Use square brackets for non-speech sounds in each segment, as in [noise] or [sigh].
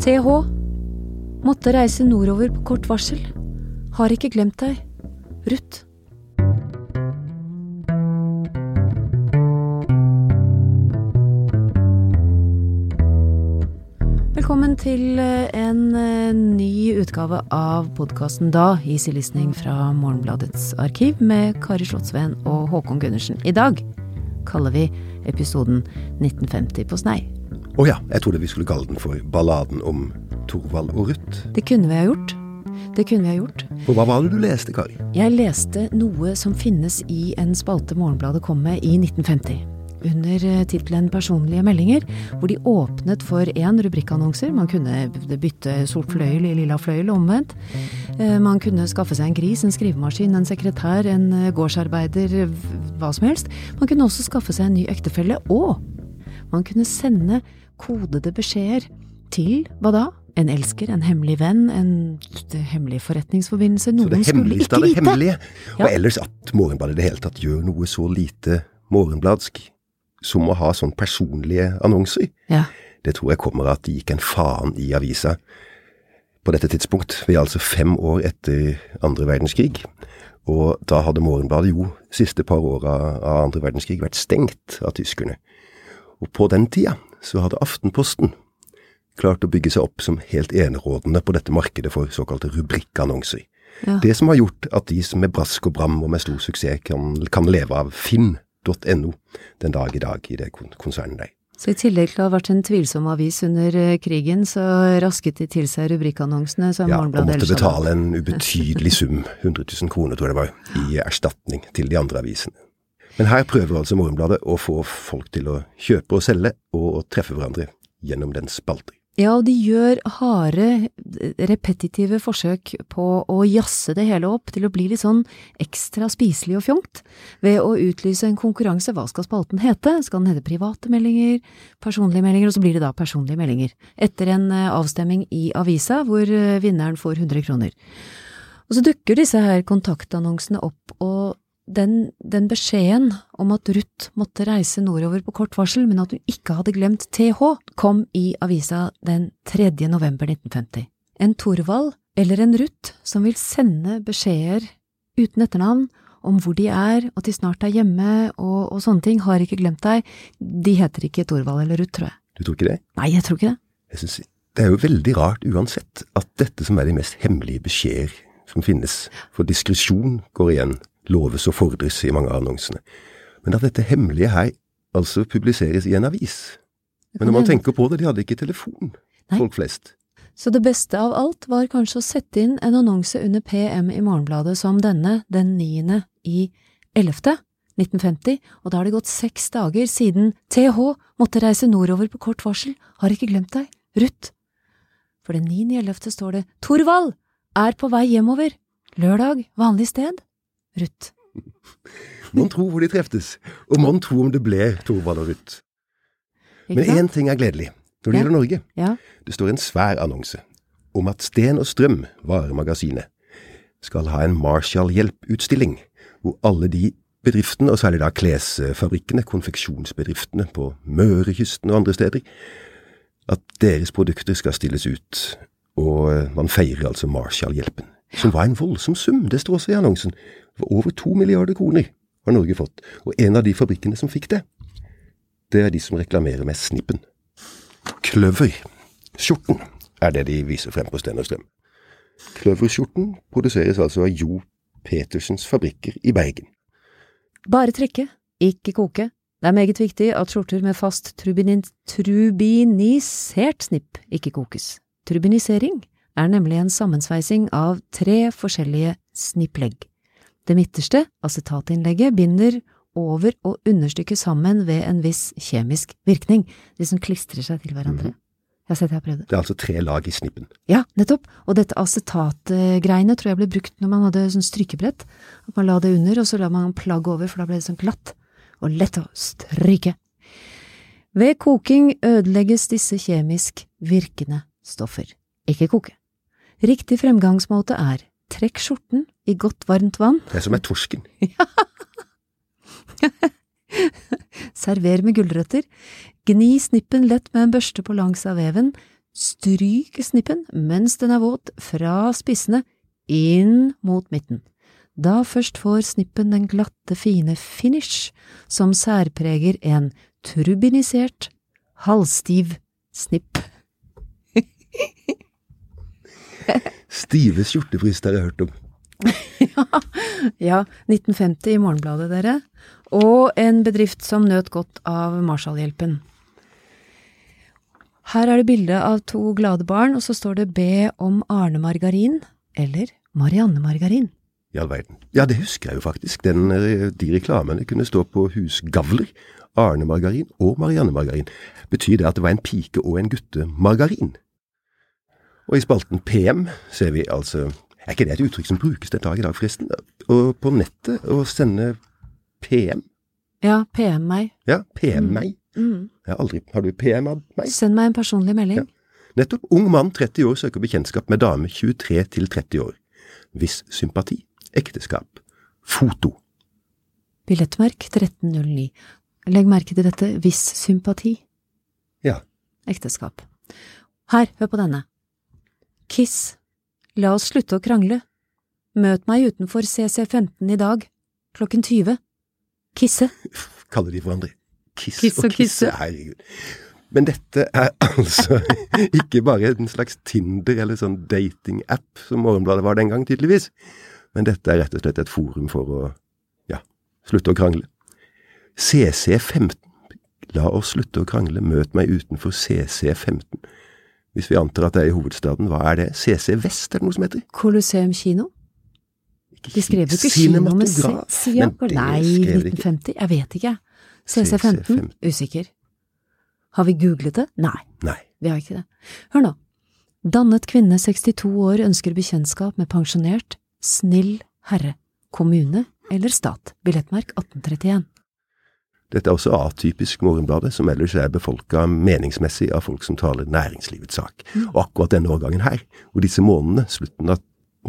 TH måtte reise nordover på kort varsel. Har ikke glemt deg. Ruth. Velkommen til eh, en eh, ny utgave av podkasten Da, Easy Listening fra Morgenbladets arkiv med Kari Slottsveen og Håkon Gundersen. I dag kaller vi episoden 1950 på snei. Å ja, jeg trodde vi skulle kalle den for Balladen om Thorvald og Ruth. Det kunne vi ha gjort. Det kunne vi ha gjort. For hva var det du leste, Kari? Jeg leste noe som finnes i en spalte Morgenbladet kom med i 1950. Under eh, tittelen Personlige meldinger, hvor de åpnet for én rubrikkannonser. Man kunne bytte sort fløyel i lilla fløyel, omvendt. Eh, Man kunne skaffe seg en gris, en skrivemaskin, en sekretær, en eh, gårdsarbeider, hva som helst. Man kunne også skaffe seg en ny ektefelle, og man kunne sende kodede beskjeder til hva da? En elsker, en hemmelig venn, en hemmelig forretningsforbindelse. Så Noen det skulle hemmeligste ikke av det vite! hemmelige. Ja. Og ellers at Morgenbladet i det hele tatt gjør noe så lite morgenbladsk som å ha sånn personlige annonser. Ja. Det tror jeg kommer av at det gikk en faen i avisa på dette tidspunkt. Vi er altså fem år etter andre verdenskrig. Og da hadde Morgenbladet jo siste par åra av andre verdenskrig vært stengt av tyskerne. Og på den tida så hadde Aftenposten klart å bygge seg opp som helt enerådende på dette markedet for såkalte rubrikkannonser. Ja. Det som har gjort at de som med brask og bram og med stor suksess kan, kan leve av finn.no den dag i dag i det konsernet der. Så i tillegg til å ha vært en tvilsom avis under eh, krigen, så rasket de til seg rubrikkannonsene som Ja, Morgenbladet måtte og måtte betale en [laughs] ubetydelig sum, 100 000 kroner tror jeg det var, i erstatning til de andre avisene. Men her prøver altså Morgenbladet å få folk til å kjøpe og selge, og treffe hverandre gjennom den spalter. Ja, og de gjør harde, repetitive forsøk på å jazze det hele opp til å bli litt sånn ekstra spiselig og fjongt, ved å utlyse en konkurranse. Hva skal spalten hete? Skal den hete private meldinger, personlige meldinger, og så blir det da personlige meldinger. Etter en avstemning avstemming i avisa, hvor eh, vinneren får 100 kroner. Og så dukker disse her kontaktannonsene opp, og den, den beskjeden om at Ruth måtte reise nordover på kort varsel, men at hun ikke hadde glemt TH, kom i avisa den 3. november 1950. En Thorvald eller en Ruth som vil sende beskjeder uten etternavn om hvor de er, at de snart er hjemme og, og sånne ting, har ikke glemt deg. De heter ikke Thorvald eller Ruth, tror jeg. Du tror ikke det? Nei, jeg tror ikke det. Jeg synes, det er jo veldig rart uansett at dette som er de mest hemmelige beskjeder som finnes, for diskresjon går igjen, loves og fordres i mange av annonsene, men at dette hemmelige her altså publiseres i en avis. Men når man tenker på det, de hadde ikke telefon, Nei. folk flest. Så det beste av alt var kanskje å sette inn en annonse under PM i Morgenbladet som denne, den 9. i 11. 1950, og da har det gått seks dager siden TH måtte reise nordover på kort varsel, har ikke glemt deg, Ruth. For den 9. i 11. står det Torvald er på vei hjemover, lørdag, vanlig sted, Ruth. [laughs] Mon tro hvor de treftes, og mon tro om det ble Torvald og Ruth. Men én ting er gledelig når det Ja. gjelder Norge. Ja, Det står en svær annonse om at Sten og Strøm, varemagasinet, skal ha en Marshall-hjelputstilling, hvor alle de bedriftene, og særlig da klesfabrikkene, konfeksjonsbedriftene på Mørekysten og andre steder, at deres produkter skal stilles ut, og man feirer altså Marshall-hjelpen, som var en voldsom sum, det står også i annonsen. Over to milliarder kroner har Norge fått, og en av de fabrikkene som fikk det, det er de som reklamerer med Snippen. Kløver-skjorten er det de viser frem på Sten og Strøm. Kløverskjorten produseres altså av Jo Petersens fabrikker i Bergen. bare trekke, ikke koke. Det er meget viktig at skjorter med fast trubinin trubinisert snipp ikke kokes. Trubinisering er nemlig en sammensveising av tre forskjellige snipplegg. Det midterste, acetatinnlegget, binder over og understykket sammen ved en viss kjemisk virkning, de som klistrer seg til hverandre. Jeg har sett jeg har prøvd det. Det er altså tre lag i snippen. Ja, nettopp. Og dette acetatgreiene tror jeg ble brukt når man hadde sånn strykebrett. At man la det under, og så la man plagg over, for da ble det sånn glatt og lett å stryke. Ved koking ødelegges disse kjemisk virkende stoffer. Ikke koke. Riktig fremgangsmåte er trekk skjorten i godt varmt vann, Det er som er torsken. [laughs] server med gulrøtter, gni snippen lett med en børste på langs av veven, Stryk snippen mens den er våt fra spissene inn mot midten. Da først får snippen den glatte, fine finish som særpreger en turbinisert, halvstiv snipp. [laughs] Stive skjortefrister har jeg hørt om. [laughs] Ja, 1950 i Morgenbladet, dere. Og en bedrift som nøt godt av Marshallhjelpen. Her er det bilde av to glade barn, og så står det be om Arne Margarin, eller Marianne Margarin. I all verden. Ja, det husker jeg jo faktisk. Den, eh, de reklamene kunne stå på husgavler. Arne Margarin og Marianne Margarin. Betyr det at det var en pike og en guttemargarin? Og i spalten PM ser vi altså Er ikke det et uttrykk som brukes den dag i dag, forresten? Og på nettet å sende PM? Ja, PM meg. Ja, PM Mm. meg. Mm. Jeg har aldri Har du PM av meg? Send meg en personlig melding. Ja. Nettopp. Ung mann 30 år søker bekjentskap med dame 23 til 30 år. Viss sympati. Ekteskap. Foto. Billettmerk 1309. Legg merke til dette viss sympati. Ja. Ekteskap. Her, hør på denne. Kiss. La oss slutte å krangle. Møt meg utenfor CC15 i dag, klokken 20. Kisse. [laughs] Kaller de hverandre kiss, Kiss og kisse. Herregud. Men dette er [laughs] altså ikke bare en slags Tinder eller sånn dating-app som Morgenbladet var den gang, tydeligvis. Men dette er rett og slett et forum for å, ja, slutte å krangle. CC15. La oss slutte å krangle, møt meg utenfor CC15. Hvis vi antar at det er i hovedstaden, hva er det? CC Vest, er det noe som heter? Colosseum kino. De skrev jo ikke kino med C. Det Nei, skrev de ikke. 1950? Jeg vet ikke. CC15? CC15. Usikker. Har vi googlet det? Nei, Nei. vi har ikke det. Hør nå. Dannet kvinne 62 år ønsker bekjentskap med pensjonert, snill herre. Kommune eller stat. Billettmerk 1831. Dette er også atypisk Morgenbladet, som ellers er befolka meningsmessig av folk som taler næringslivets sak. Og akkurat denne årgangen her, og disse månedene, slutten av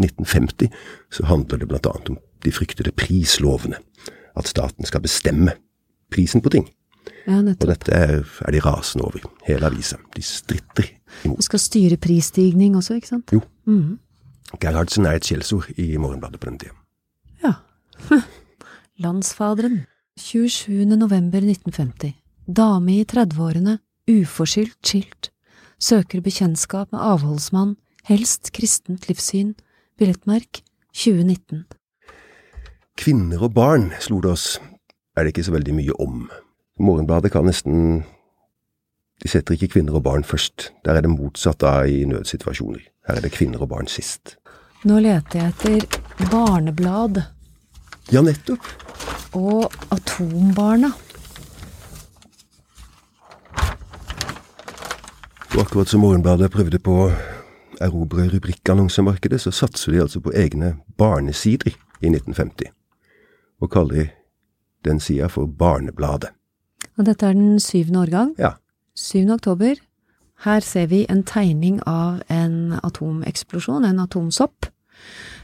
1950, så handler det blant annet om de fryktede prislovene. At staten skal bestemme prisen på ting. Ja, Og dette er, er de rasende over, hele avisa. De stritter imot. Og skal styre prisstigning også, ikke sant? Jo. Mhm. Gerhardsen er et skjellsord i Morgenbladet på den tida. Ja. [laughs] Landsfaderen. 27. november 1950. Dame i 30-årene, uforskyldt skilt. Søker bekjentskap med avholdsmann, helst kristent livssyn. Billettmerk 2019. Kvinner og barn, slo det oss, er det ikke så veldig mye om. Morgenbladet kan nesten De setter ikke kvinner og barn først. Der er det motsatt av i nødsituasjoner. Her er det kvinner og barn sist. Nå leter jeg etter Barneblad Ja, nettopp. Og Atombarna. Og akkurat som Morgenbladet prøvde på å erobre rubrikkannonsemarkedet, så satser de altså på egne barnesider i 1950. Og kaller den sida for Barnebladet. Og dette er den syvende årgang. Ja. 7. oktober. Her ser vi en tegning av en atomeksplosjon, en atomsopp,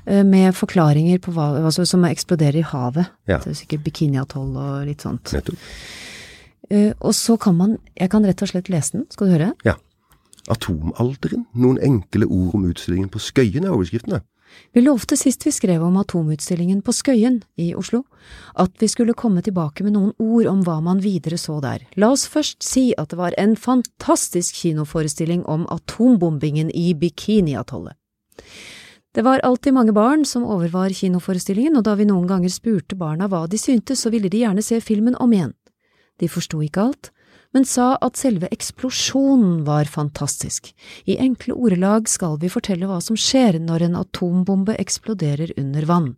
med forklaringer på hva altså, som eksploderer i havet. Ja. Det er sikkert bikiniatoll og litt sånt. Nettopp. Uh, Og så kan man, jeg kan rett og slett lese den, skal du høre? Ja. Atomalderen. Noen enkle ord om utstillingen på Skøyen er overskriften. da. Vi lovte sist vi skrev om atomutstillingen på Skøyen i Oslo, at vi skulle komme tilbake med noen ord om hva man videre så der. La oss først si at det var en fantastisk kinoforestilling om atombombingen i Bikiniatollet. Det var alltid mange barn som overvar kinoforestillingen, og da vi noen ganger spurte barna hva de syntes, så ville de gjerne se filmen om igjen. De forsto ikke alt, men sa at selve eksplosjonen var fantastisk. I enkle ordelag skal vi fortelle hva som skjer når en atombombe eksploderer under vann.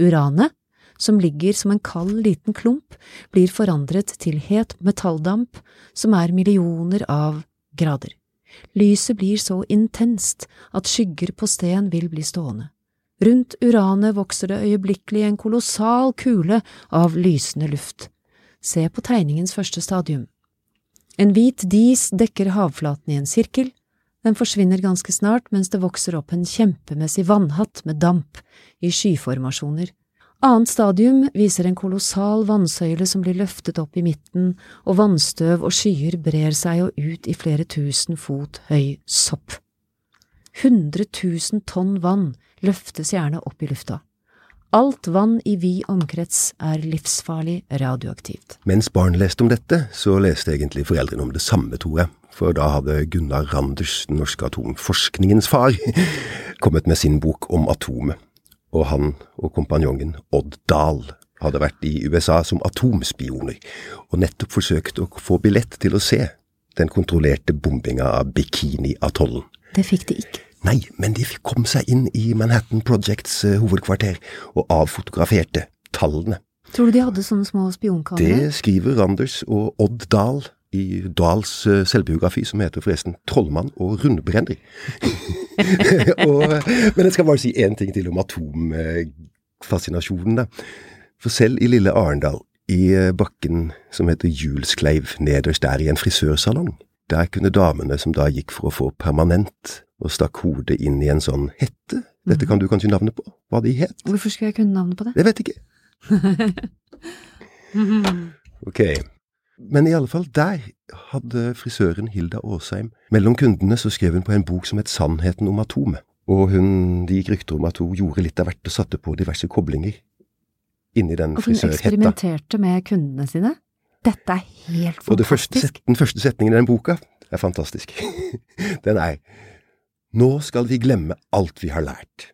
Uranet, som ligger som en kald liten klump, blir forandret til het metalldamp som er millioner av grader. Lyset blir så intenst at skygger på sten vil bli stående. Rundt uranet vokser det øyeblikkelig en kolossal kule av lysende luft. Se på tegningens første stadium. En hvit dis dekker havflaten i en sirkel, den forsvinner ganske snart mens det vokser opp en kjempemessig vannhatt med damp i skyformasjoner. Annet stadium viser en kolossal vannsøyle som blir løftet opp i midten, og vannstøv og skyer brer seg og ut i flere tusen fot høy sopp. Hundre tusen tonn vann løftes gjerne opp i lufta. Alt vann i vid omkrets er livsfarlig radioaktivt. Mens barn leste om dette, så leste egentlig foreldrene om det samme, tror jeg. For da hadde Gunnar Randers, den norske atomforskningens far, [laughs] kommet med sin bok om atomet og han og kompanjongen Odd Dahl hadde vært i USA som atomspioner, og nettopp forsøkt å få billett til å se den kontrollerte bombinga av Bikini-atollen. Det fikk de ikke. Nei, men de kom seg inn i Manhattan Projects uh, hovedkvarter og avfotograferte tallene. Tror du de hadde sånne små spionkameraer? Det skriver Randers og Odd Dahl i Dahls uh, selvbiografi, som heter forresten Trollmann og rundbrenner. [laughs] og, men jeg skal bare si én ting til om atomfascinasjonen, da. For selv i lille Arendal, i eh, bakken som heter Julskleiv, nederst der i en frisørsalong, der kunne damene som da gikk for å få permanent, og stakk hodet inn i en sånn hette Dette kan du kanskje navnet på, hva de het? Hvorfor skulle jeg kunne navnet på det? Jeg vet ikke. [laughs] ok. Men i alle fall, der hadde frisøren Hilda Aasheim Mellom kundene så skrev hun på en bok som het Sannheten om atomet. Og hun, det gikk rykter om at hun gjorde litt av hvert og satte på diverse koblinger inni den frisørhetta. Og hun eksperimenterte med kundene sine? Dette er helt fantastisk. Og første, den første setningen i den boka er fantastisk. [laughs] den er Nå skal vi glemme alt vi har lært.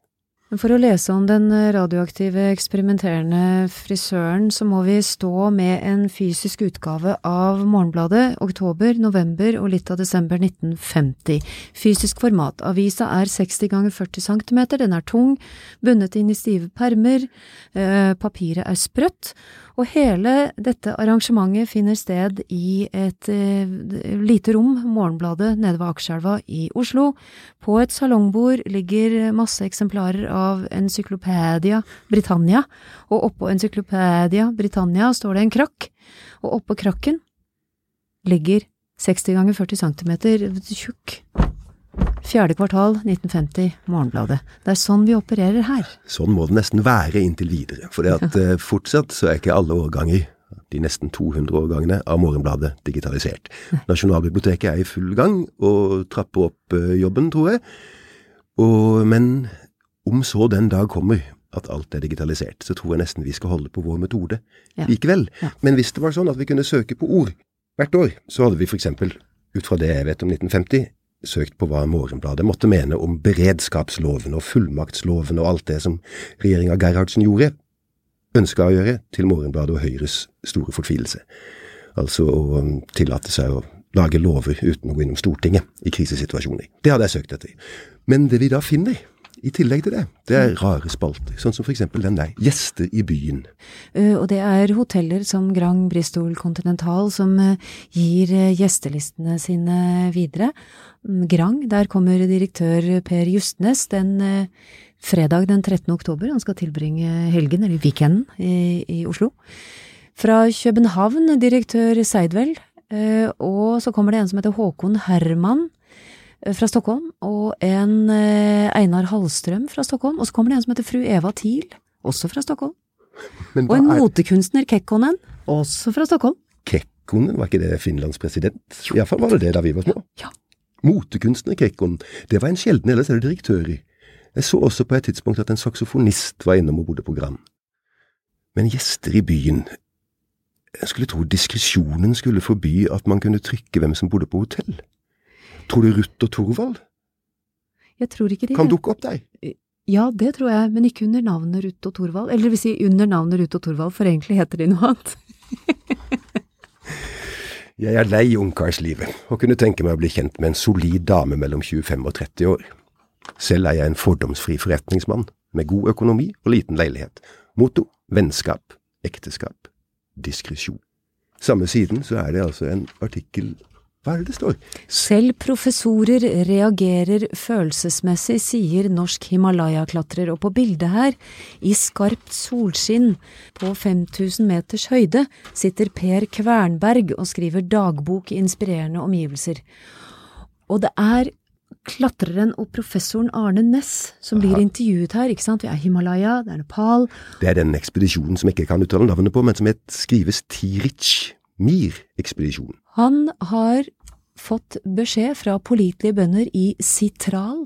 For å lese om den radioaktive, eksperimenterende frisøren, så må vi stå med en fysisk utgave av Morgenbladet, oktober, november og litt av desember 1950. Fysisk format. Avisa er 60 ganger 40 cm, den er tung, bundet inn i stive permer, eh, papiret er sprøtt, og hele dette arrangementet finner sted i et eh, lite rom, Morgenbladet, nede ved Akerselva i Oslo. På et salongbord ligger masse eksemplarer av Encyclopedia Britannia, og oppå Encyclopedia Britannia står det en krakk, og oppå krakken ligger 60 ganger 40 cm tjukk Fjerde kvartal 1950, Morgenbladet. Det er sånn vi opererer her. Sånn må det nesten være inntil videre, for uh, fortsatt så er ikke alle årganger, de nesten 200 årgangene av Morgenbladet, digitalisert. Nasjonalbiblioteket er i full gang og trapper opp uh, jobben, tror jeg. Og, men om så den dag kommer at alt er digitalisert, så tror jeg nesten vi skal holde på vår metode ja. likevel. Ja. Men hvis det var sånn at vi kunne søke på ord hvert år, så hadde vi for eksempel, ut fra det jeg vet om 1950, søkt på hva Morgenbladet måtte mene om beredskapsloven og fullmaktsloven og alt det som regjeringa Gerhardsen gjorde, ønska å gjøre, til Morgenbladet og Høyres store fortvilelse. Altså å um, tillate seg å lage lover uten å gå innom Stortinget i krisesituasjoner. Det hadde jeg søkt etter. Men det vi da finner, i tillegg til det, det er rare spalter, sånn som eksempel den der Gjester i byen. Uh, og det er hoteller som Grand Bristol Continental som uh, gir uh, gjestelistene sine videre. Grang. Der kommer direktør Per Justnes den fredag den 13. oktober. Han skal tilbringe helgen, eller weekenden, i, i Oslo. Fra København, direktør Seidvel. Og så kommer det en som heter Håkon Herman fra Stockholm, og en Einar Hallstrøm fra Stockholm. Og så kommer det en som heter fru Eva Thiel, også fra Stockholm. Og en er... motekunstner, Kekkonen, også fra Stockholm. Kekkonen, var ikke det Finlands president? Iallfall var det det da vi var små. Ja. Motekunstner Kekkonen, det var en sjelden, ellers er det i. Jeg så også på et tidspunkt at en saksofonist var innom og bodde på Grand. Men gjester i byen… Jeg skulle tro diskresjonen skulle forby at man kunne trykke hvem som bodde på hotell. Tror du Ruth og Thorvald Jeg tror ikke de kan dukke opp deg? Ja, det tror jeg, men ikke under navnet Ruth og Thorvald. Eller det vil si under navnet Ruth og Thorvald, for egentlig heter de noe annet. [laughs] Jeg er lei ungkarslivet, og kunne tenke meg å bli kjent med en solid dame mellom 25 og 30 år. Selv er jeg en fordomsfri forretningsmann, med god økonomi og liten leilighet. Motto vennskap, ekteskap, diskresjon. Samme siden så er det altså en artikkel hva er det det står? Selv professorer reagerer følelsesmessig, sier norsk Himalaya-klatrer, og på bildet her, i skarpt solskinn, på 5000 meters høyde, sitter Per Kvernberg og skriver dagbok i inspirerende omgivelser. Og det er klatreren og professoren Arne Næss som blir intervjuet her, ikke sant. Vi er Himalaya, det er Nepal. Det er den ekspedisjonen som jeg ikke kan uttale navnet på, men som het, skrives Tirich Mir-ekspedisjonen. Han har fått beskjed fra pålitelige bønder i Sitral,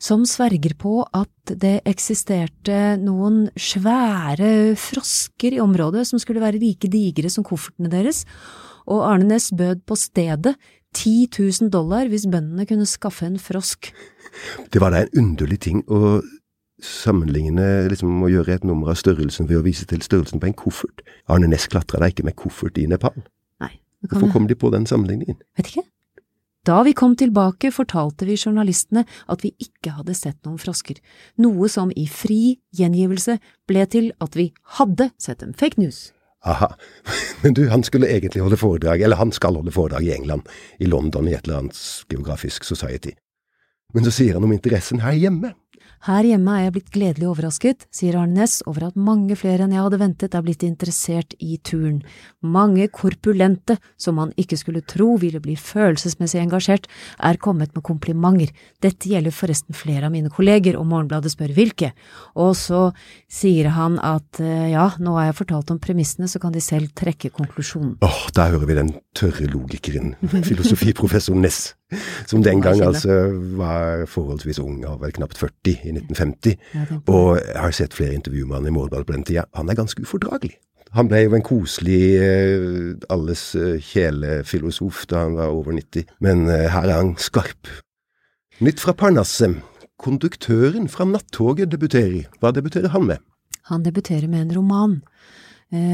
som sverger på at det eksisterte noen svære frosker i området som skulle være like digre som koffertene deres, og Arne Næss bød på stedet 10 000 dollar hvis bøndene kunne skaffe en frosk. Det var da en underlig ting å sammenligne, liksom å gjøre et nummer av størrelsen ved å vise til størrelsen på en koffert. Arne Næss klatra da ikke med koffert i Nepal. Nei, Hvorfor kom de på den sammenligningen? Vet ikke. Da vi kom tilbake, fortalte vi journalistene at vi ikke hadde sett noen frosker, noe som i fri gjengivelse ble til at vi hadde sett en Fake news. Aha. [laughs] Men du, han skulle egentlig holde foredrag, eller han skal holde foredrag i England, i London i et eller annet geografisk society. Men så sier han om interessen her hjemme. Her hjemme er jeg blitt gledelig overrasket, sier Arne Næss, over at mange flere enn jeg hadde ventet er blitt interessert i turen. Mange korpulente, som man ikke skulle tro ville bli følelsesmessig engasjert, er kommet med komplimenter. Dette gjelder forresten flere av mine kolleger, og Morgenbladet spør hvilke. Og så sier han at eh, ja, nå har jeg fortalt om premissene, så kan de selv trekke konklusjonen. Åh, der hører vi den tørre logikeren, filosofiprofessor Ness, [laughs] som den gang altså var forholdsvis ung, og vel knapt 40 i 1950, Ja, det er og jeg har sett flere intervjuer med han i Morgenbladet på den tida. Han er ganske ufordragelig. Han ble jo en koselig eh, alles eh, kjælefilosof da han var over 90, men eh, her er han skarp. Nytt fra Parnasset. Konduktøren fra nattoget debuterer. Hva debuterer han med? Han debuterer med en roman,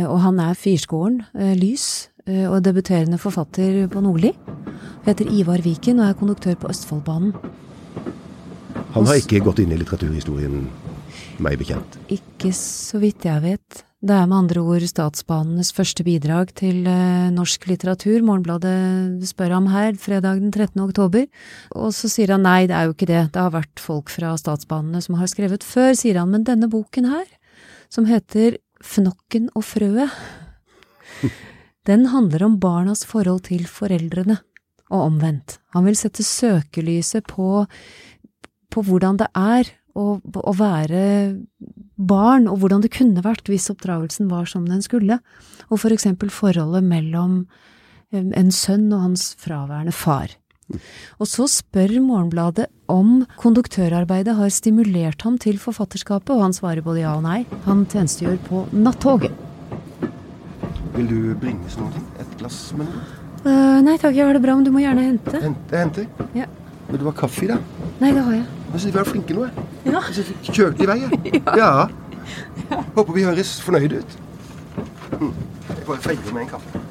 og han er fyrskåren, lys, og debuterende forfatter på Nordli. Heter Ivar Viken og er konduktør på Østfoldbanen. Han har ikke gått inn i litteraturhistorien, meg bekjent. Ikke så vidt jeg vet. Det er med andre ord Statsbanenes første bidrag til eh, norsk litteratur. Morgenbladet spør ham her fredag den 13. oktober, og så sier han nei, det er jo ikke det, det har vært folk fra Statsbanene som har skrevet før, sier han, men denne boken her, som heter Fnokken og frøet, den handler om barnas forhold til foreldrene, og omvendt. Han vil sette søkelyset på, på hvordan det er å, å være barn, og hvordan det kunne vært hvis oppdragelsen var som den skulle, og for eksempel forholdet mellom en sønn og hans fraværende far. Og så spør Morgenbladet om konduktørarbeidet har stimulert ham til forfatterskapet, og han svarer både ja og nei. Han tjenestegjør på nattoget. Vil du bringes noe? Et glass med noe? Uh, nei takk, jeg har det bra, men du må gjerne hente. Hente, henter. Ja. Vil du ha kaffe i dag? Nei, det har jeg. Jeg syns vi er flinke nå, jeg. Ja. Jeg synes vi kjørte i vei, jeg. [laughs] Ja. Håper vi høres fornøyde ut. Mm. Jeg bare feier med en kaffe.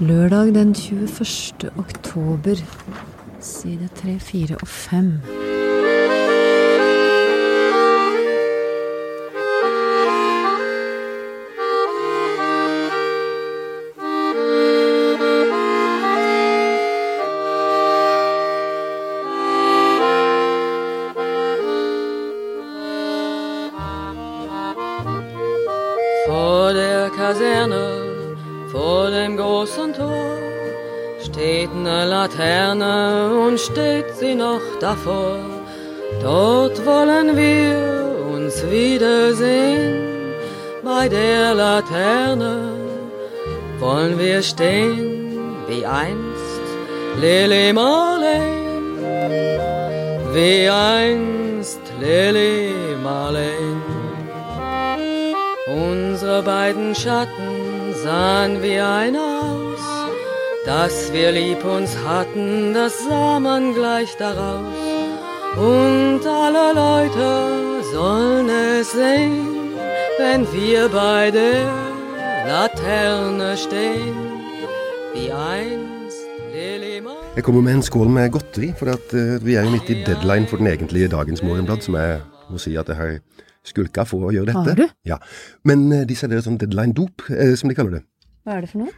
Lørdag den 21. oktober, side 3, 4 og 5. steht eine Laterne und steht sie noch davor. Dort wollen wir uns wiedersehen, bei der Laterne wollen wir stehen, wie einst Lili Marleen, wie einst Lili Marleen. Unsere beiden Schatten sahen wie ein aus, dass wir lieb uns hatten, das sah man gleich daraus. Und alle Leute sollen es sehen, wenn wir bei der Laterne stehen, wie einst Lili Jeg kommer med en skål med godteri, for at, eh, vi er jo midt i deadline for den egentlige dagens morgenblad, som jeg må si at jeg har skulka for å gjøre dette. Har du? Ja. Men eh, de serverer sånn deadline-dop, eh, som de kaller det. Hva er det for noe?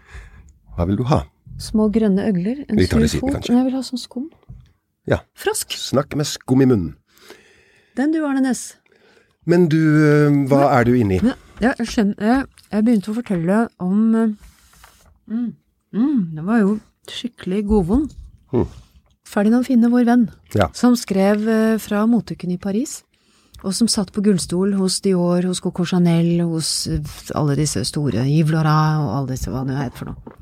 Hva vil du ha? Små grønne øgler, en sur fot. kanskje. Nei, Jeg vil ha sånn skum. Ja. Frosk! Snakk med skum i munnen. Den du, Arne Næss. Men du, hva hva er du inne i? Ja, jeg skjønner. Jeg, jeg begynte å fortelle om eh, mm, mm, Det var jo skikkelig godvond. Mm. Ferdinand Finne, vår venn, Ja. som skrev eh, fra motuken i Paris, og som satt på gullstol hos Dior, hos Coco Chanel, hos eh, alle disse store, Yves Laurent og alle disse, hva det heter for noe.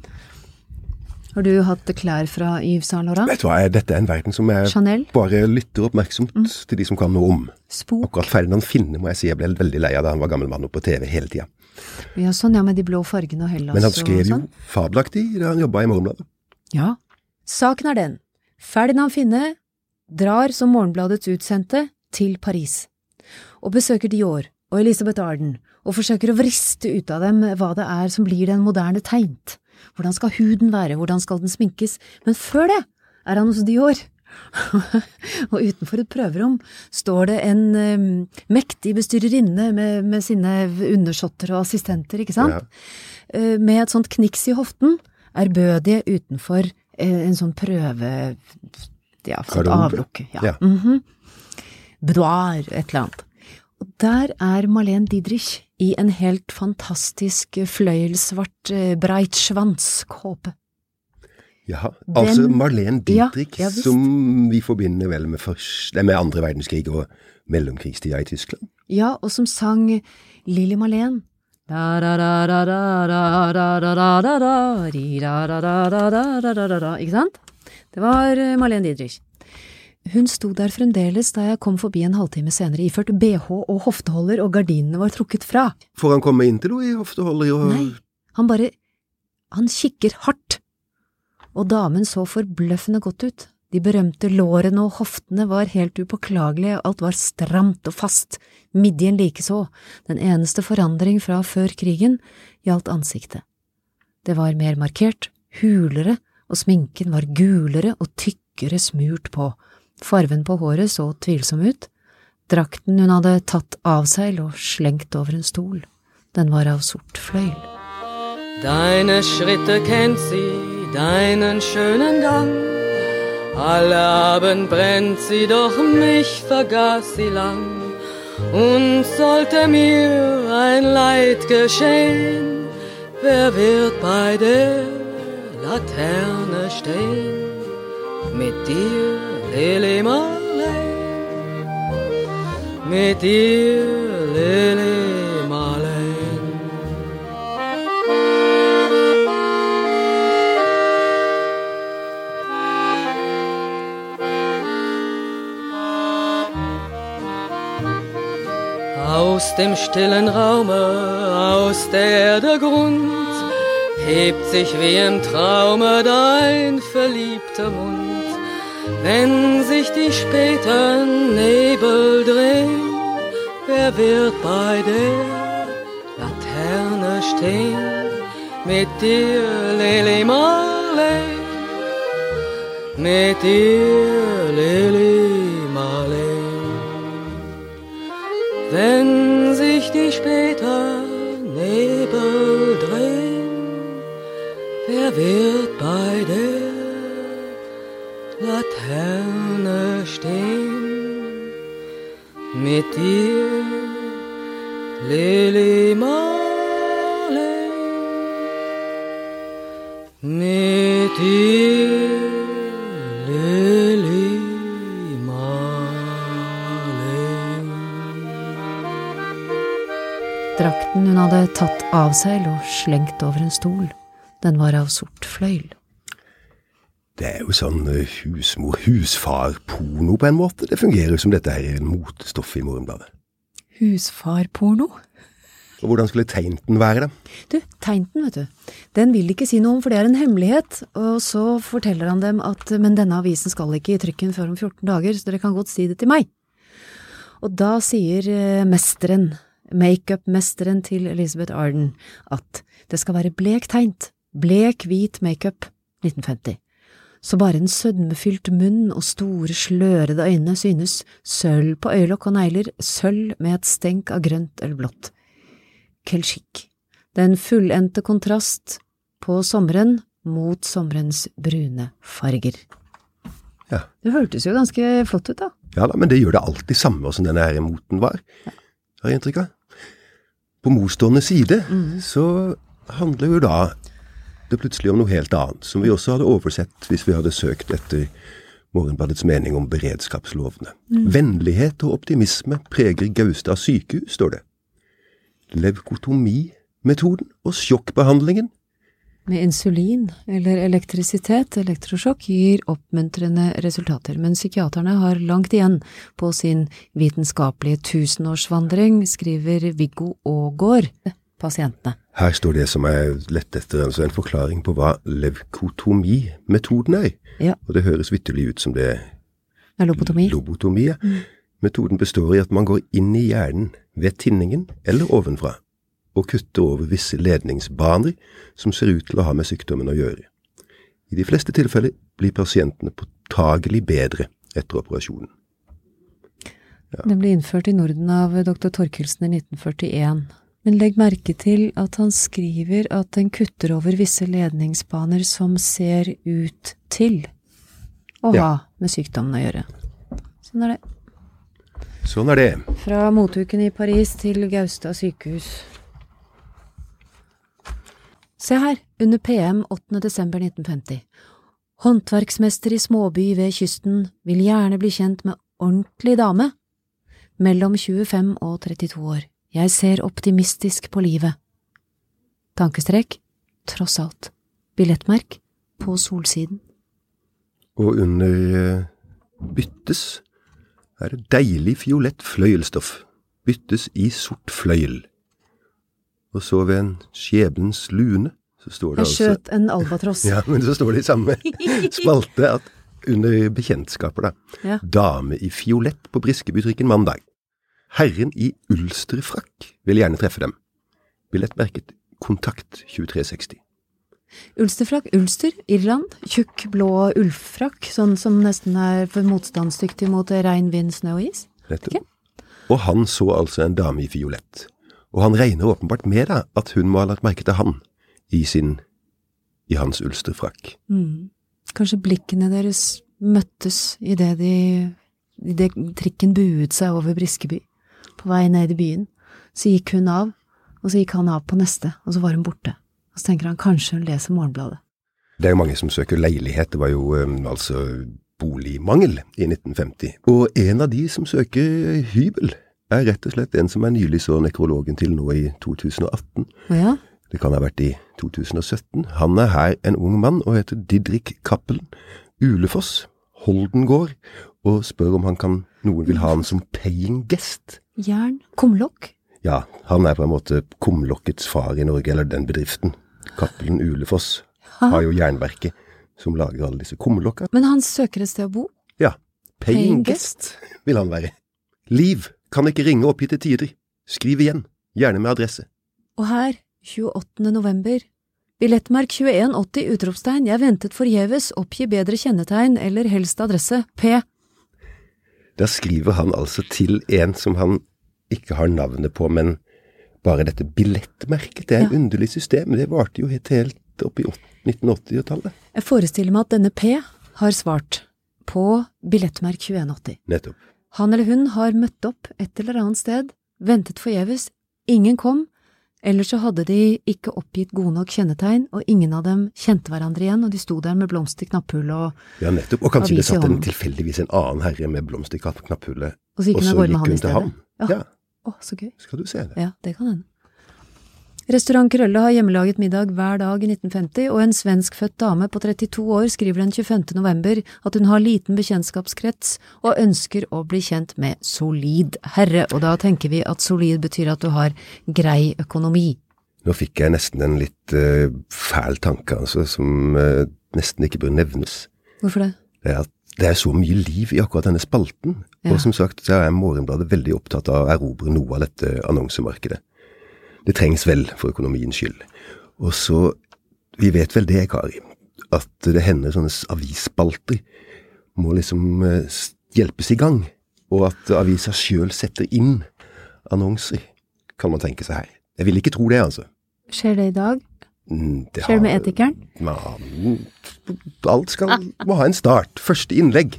Har du hatt klær fra Yves Saint Laurent? Vet du hva, dette er en verden som jeg Chanel? bare lytter oppmerksomt til de som kan noe om. Spok. Akkurat Ferdinand Finne må jeg si jeg ble veldig lei av da han var gammel mann og på TV hele tida. Ja, sånn, ja, med de blå fargene og Hellas og sånn. Men han skrev jo sånn. fabelaktig da han jobba i Morgenbladet. Ja. Saken er den. Ferdinand Finne drar som Morgenbladets utsendte til Paris, og besøker Dior og Elisabeth Arden, og forsøker å vriste ut av dem hva det er som blir den moderne tegnt. Hvordan skal huden være, hvordan skal den sminkes, men før det er han hos Dior. [laughs] og utenfor et prøverom står det en um, mektig bestyrerinne med, med sine undersåtter og assistenter, ikke sant? Eh, med et sånt kniks i hoften, ærbødige utenfor uh, en sånn prøve... Ja, sånt avlukke. Ja. Ja. mhm. Boudoir, et eller annet. Og der er Malene Didrich i en helt fantastisk fløyelsvart breitschwanskåpe. Ja, altså Den, Marlene Dietrich, ja, som vi forbinder vel med, først, med andre verdenskrig og mellomkrigstida i Tyskland. Ja, og som sang Lilly Marlene. Ikke sant? Det var Marlene Dietrich. Hun sto der fremdeles da jeg kom forbi en halvtime senere iført bh og hofteholder og gardinene var trukket fra. Får han komme inn til henne i hofteholder og Nei, han bare… Han kikker hardt. Og damen så forbløffende godt ut. De berømte lårene og hoftene var helt upåklagelige, alt var stramt og fast, midjen likeså. Den eneste forandring fra før krigen gjaldt ansiktet. Det var mer markert, hulere, og sminken var gulere og tykkere smurt på. Farven på håret så tvilsom ut. Drakten hun hadde tatt av seg lå slengt over en stol. Den var av sort fløyel. Deine Schritte kennt sie, deinen schönen Gang. Alle Abend brennt sie, doch mich vergaß sie lang. Und sollte mir ein Leid geschehen, wer wird bei der Laterne stehen? Mit dir, Lili Marley, mit dir, Lili Marley. Aus dem stillen Raume, aus der Erde Grund, hebt sich wie im Traume dein verliebter Mund. Wenn sich die späten Nebel drehen, wer wird bei der Laterne stehen? Mit dir, Lili Marley, mit dir, Lili Marley. Wenn sich die später Nebel drehen, wer wird Stehen? Mit dir, Lili Marley, mit dir. Drakten hun hadde tatt av seg, lå slengt over en stol. Den var av sort fløyel. Det er jo sånn eh, husmor-husfar-porno på en måte. Det fungerer jo som dette her motestoffet motestoff i Morgenbladet. Husfarporno? Og hvordan skulle tegnten være, da? Du, tegnten, vet du. Den vil ikke si noe om, for det er en hemmelighet. Og så forteller han dem at men denne avisen skal ikke i trykken før om 14 dager, så dere kan godt si det til meg. Og da sier eh, mesteren, makeup-mesteren til Elizabeth Arden, at det skal være blek tegnt, blek hvit makeup, 1950. Så bare en sødmefylt munn og store slørede øyne synes, sølv på øyelokk og negler, sølv med et stenk av grønt eller blått. Kelchik, den fullendte kontrast på sommeren mot sommerens brune farger. Ja. Det hørtes jo ganske flott ut, da. Ja da, men det gjør det alltid samme som denne her moten var, har jeg inntrykk av. På motstående side så handler jo da det plutselig om noe helt annet, som vi også hadde oversett hvis vi hadde søkt etter Morgenbladets mening om beredskapslovene. Vennlighet og optimisme preger Gaustad sykehus, står det. Levkotomimetoden og sjokkbehandlingen Med insulin eller elektrisitet, elektrosjokk, gir oppmuntrende resultater, men psykiaterne har langt igjen på sin vitenskapelige tusenårsvandring, skriver Viggo Aagaard pasientene. Her står det som er lett etter, altså en forklaring på hva leukotomimetoden er. Ja. Og det høres vitterlig ut som det Er lobotomi? lobotomi. ja. Metoden består i at man går inn i hjernen ved tinningen eller ovenfra, og kutter over visse ledningsbaner som ser ut til å ha med sykdommen å gjøre. I de fleste tilfeller blir pasientene påtagelig bedre etter operasjonen. Den ble innført i Norden av dr. Torkelsen i 1941. Men legg merke til at han skriver at den kutter over visse ledningsbaner som ser ut til å Ja. ha med sykdommen å gjøre. Sånn er det. Sånn er det. Fra motuken i Paris til Gaustad sykehus. Se her, under PM 8. desember 1950. Håndverksmester i småby ved kysten vil gjerne bli kjent med ordentlig dame. Mellom 25 og 32 år. Jeg ser optimistisk på livet. Tankestrek. Tross alt. Billettmerk. På solsiden. Og under eh, byttes er det deilig fiolett fløyelstoff. Byttes i sort fløyel. Og så ved en skjebnens lune, så står det Jeg altså skjøt en albatross. [laughs] Ja, men så står det i samme [laughs] spalte at under bekjentskaper, da. Ja. Dame i fiolett på Briskebybutikken mandag. Herren i ulsterfrakk vil gjerne treffe dem. Billettmerket Kontakt 2360. Ulsterfrakk, Ulster, Irland. Tjukk, blå ullfrakk, sånn som nesten er for motstandsdyktig mot regn, vind, snø og is. Nettopp. Og han så altså en dame i fiolett. Og han regner åpenbart med da at hun må ha lagt merke til han i sin i hans ulsterfrakk. Mm. Kanskje blikkene deres møttes idet de idet trikken buet seg over Briskeby, på vei ned i byen. Så gikk hun av, og så gikk han av på neste, og så var hun borte. Og så tenker han kanskje hun leser Morgenbladet. Det er jo mange som søker leilighet. Det var jo um, altså boligmangel i 1950. Og en av de som søker hybel, er rett og slett en som er nylig så nekrologen til nå i 2018. Å ja? Det kan ha vært i 2017. Han er her en ung mann og heter Didrik Cappelen. Ulefoss, Holdengård, og spør om han kan, noen vil ha han som paying guest. Jern? Kumlokk? Ja, han er på en måte kumlokkets far i Norge, eller den bedriften. Cappelen Ulefoss har jo jernverket som lager alle disse kumlokka. Men han søker et sted å bo? Ja, Paying guest vil han være. Liv kan ikke ringe oppgitte tider. Skriv igjen, gjerne med adresse. Og her, 28. november. Billettmerk 2180 utropstegn, jeg ventet forgjeves, oppgi bedre kjennetegn eller helst adresse, P. Da skriver han altså til en som han ikke har navnet på, men bare dette billettmerket. Det er et Ja. underlig system. Det varte jo helt, helt opp i 1980-tallet. Jeg forestiller meg at denne P har svart på billettmerk 2180. Nettopp. Han eller hun har møtt opp et eller annet sted, ventet forgjeves, ingen kom, eller så hadde de ikke oppgitt gode nok kjennetegn, og ingen av dem kjente hverandre igjen, og de sto der med blomst i knapphullet, og, Ja, nettopp. Og kanskje det satt en tilfeldigvis en annen herre med blomst i knapphullet, og så gikk og hun så gårde med gikk hun til ham. Ja. Ja, Å, så gøy. skal du se det. Ja, det kan hende. Restaurant Krølle har hjemmelaget middag hver dag i 1950, og en svenskfødt dame på 32 år skriver den 25. november at hun har liten bekjentskapskrets og ønsker å bli kjent med solid herre, og da tenker vi at solid betyr at du har grei økonomi. Nå fikk jeg nesten en litt uh, fæl tanke, altså, som uh, nesten ikke bør nevnes. Hvorfor det? Det er at det er så mye liv i akkurat denne spalten. Ja. Og som sagt, så er Morgenbladet veldig opptatt av å erobre noe av dette annonsemarkedet. Det trengs vel for økonomiens skyld. Og så, vi vet vel det, Kari, at det hender sånne avisspalter må liksom eh, hjelpes i gang. Og at avisa sjøl setter inn annonser, kan man tenke seg her. Jeg vil ikke tro det, altså. Skjer det i dag? Mm, det Skjer det med etikeren? Ja, alt skal, må ha en start. Første innlegg.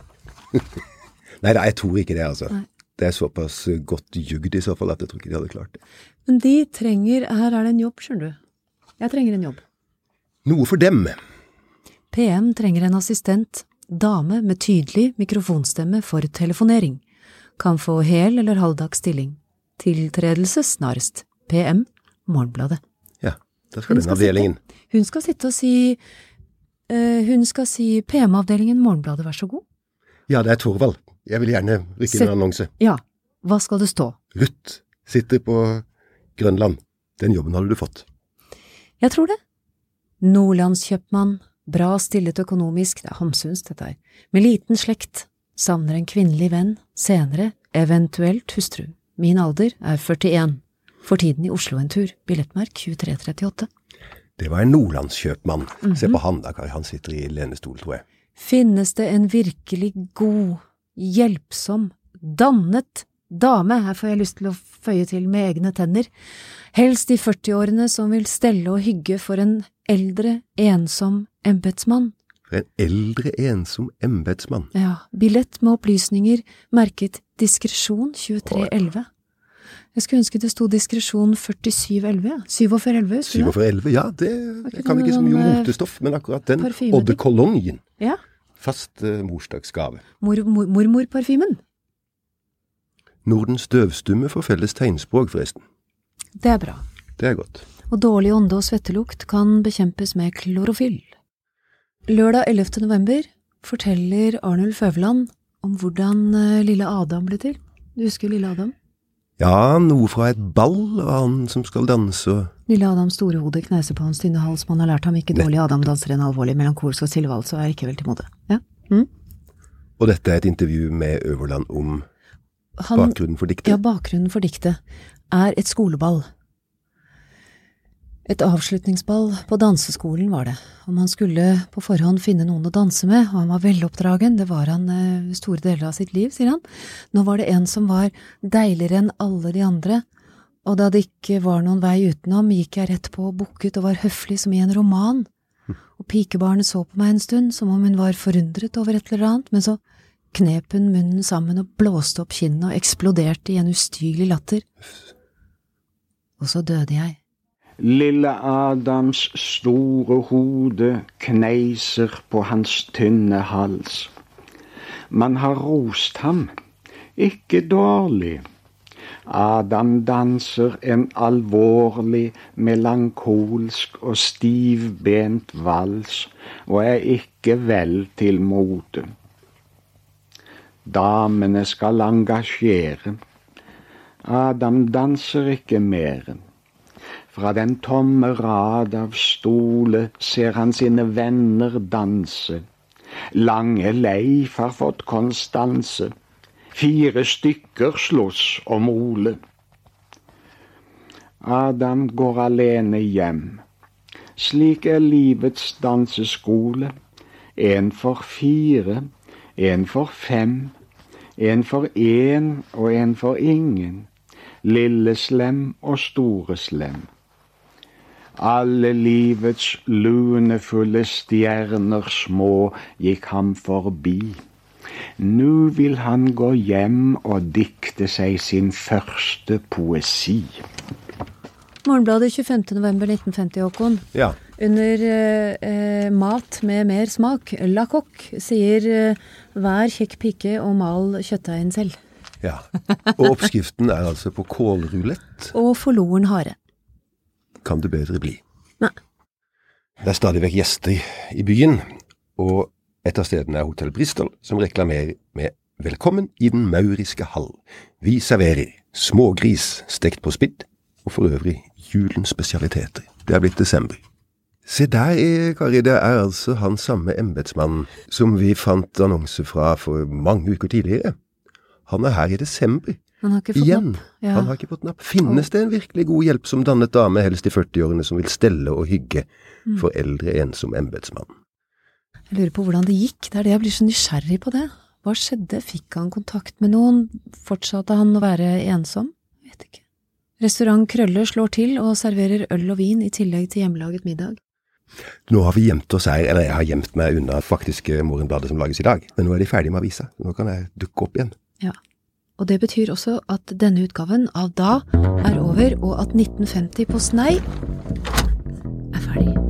[laughs] Nei da, jeg tror ikke det, altså. Nei. Det er såpass godt jugd i så fall at jeg tror ikke de hadde klart det. Men de trenger, her er det en jobb, skjønner du. Jeg trenger en jobb. Noe for dem. PM trenger en assistent Dame med tydelig mikrofonstemme for telefonering. Kan få hel eller halvdags stilling. Tiltredelse snarest. PM Morgenbladet. Ja, da skal Hun den skal avdelingen. Hun skal sitte og si eh, Hun skal si PM-avdelingen Morgenbladet, vær så god. Ja, det er Torvald. Jeg vil gjerne rykke inn en annonse. Ja, hva skal det stå? Ruth sitter på Grønland. Den jobben hadde du fått. Jeg tror det. Nordlandskjøpmann, bra stillet økonomisk, det er Hamsuns dette her, med liten slekt, savner en kvinnelig venn, senere eventuelt hustru. Min alder er 41. For tiden i Oslo en tur, billettmerk 2338. Det var en nordlandskjøpmann. Mhm. Se på han da, Kari. Han sitter i lenestol, tror jeg. Finnes det en virkelig god, hjelpsom, dannet dame, her får jeg lyst til å føye til med egne tenner, helst i 40-årene som vil stelle og hygge for en eldre, ensom embetsmann. For en eldre, ensom embetsmann. Ja, billett med opplysninger merket diskresjon 2311. Jeg skulle ønske det sto diskresjon 4711, ja. 4711, husker du 4711, ja, det ikke jeg kan ikke så mye eh, motestoff, men akkurat den Odde Cologne. Ja, Fast eh, morsdagsgave. mor, mor. Nordens døvstumme får felles tegnspråk, forresten. Det er bra. Det er godt. Og dårlig ånde og svettelukt kan bekjempes med klorofyll. Lørdag 11. november forteller Arnulf Øverland om hvordan eh, lille Adam ble til. Du husker lille Adam? Ja, noe fra et ball, og han som skal danse og Lille Adams store hode kneiser på hans tynne hals, man har lært ham ikke dårlig Adam danser en alvorlig melankolsk og stille vals og er ikke vel til mode. Ja. Mm. Og dette er et intervju med Øverland om Han, bakgrunnen for diktet. Ja, bakgrunnen for diktet er et skoleball. Et avslutningsball på danseskolen var det, og man skulle på forhånd finne noen å danse med, og han var veloppdragen, det var han eh, store deler av sitt liv, sier han. Nå var det en som var deiligere enn alle de andre, og da det ikke var noen vei utenom, gikk jeg rett på og bukket og var høflig som i en roman, og pikebarnet så på meg en stund som om hun var forundret over et eller annet, men så knep hun munnen sammen og blåste opp kinnet og eksploderte i en ustyrlig latter. Og så døde jeg. Lille Adams store hode kneiser på hans tynne hals. Man har rost ham, ikke dårlig. Adam danser en alvorlig, melankolsk og stivbent vals, og er ikke vel til mote. Damene skal engasjere. Adam danser ikke mer. Fra den tomme rad av stole ser han sine venner danse. Lange Leif har fått konstanse. Fire stykker slåss om Ole. Adam går alene hjem. Slik er livets danseskole. En for fire, en for fem, en for én og en for ingen. Lille slem og store slem. Alle livets lunefulle stjerner små gikk ham forbi. Nu vil han gå hjem og dikte seg sin første poesi. Morgenbladet 25. november 1950, Håkon. Ja. Under eh, Mat med mer smak, La Coq, sier eh, hver kjekk pike og mal kjøttdeigen selv. ja. Og oppskriften er altså på kålrulett. [laughs] Og forloren hare. Kan det bedre bli. Nei. Det er stadig vekk gjester i byen, og et av stedene er Hotell Bristol, som reklamerer med Velkommen i den mauriske hall. Vi serverer smågris stekt på spidd, og for øvrig julens spesialiteter. Det er blitt desember. Se der, eh, Kari, det er altså han samme embetsmannen som vi fant annonse fra for mange uker tidligere. Han er her i desember. Han har ikke fått Igjen. napp. Ja. Han har ikke fått napp. Finnes det en virkelig god hjelpsom dannet dame, helst i 40-årene, som vil stelle og hygge Mm. for eldre ensom embetsmann? Jeg lurer på hvordan det gikk. Det er det jeg blir så nysgjerrig på det. Hva skjedde? Fikk han kontakt med noen? Fortsatte han å være ensom? Vet ikke. Restaurant Krølle slår til og serverer øl og vin i tillegg til hjemmelaget middag. Nå har vi gjemt oss her, eller jeg har gjemt meg unna faktiske Morgenbladet som lages i dag, men nå er de ferdige med avisa. Nå kan jeg dukke opp igjen. Ja. Og det betyr også at denne utgaven av Da er over, og at 1950 på Snei er ferdig.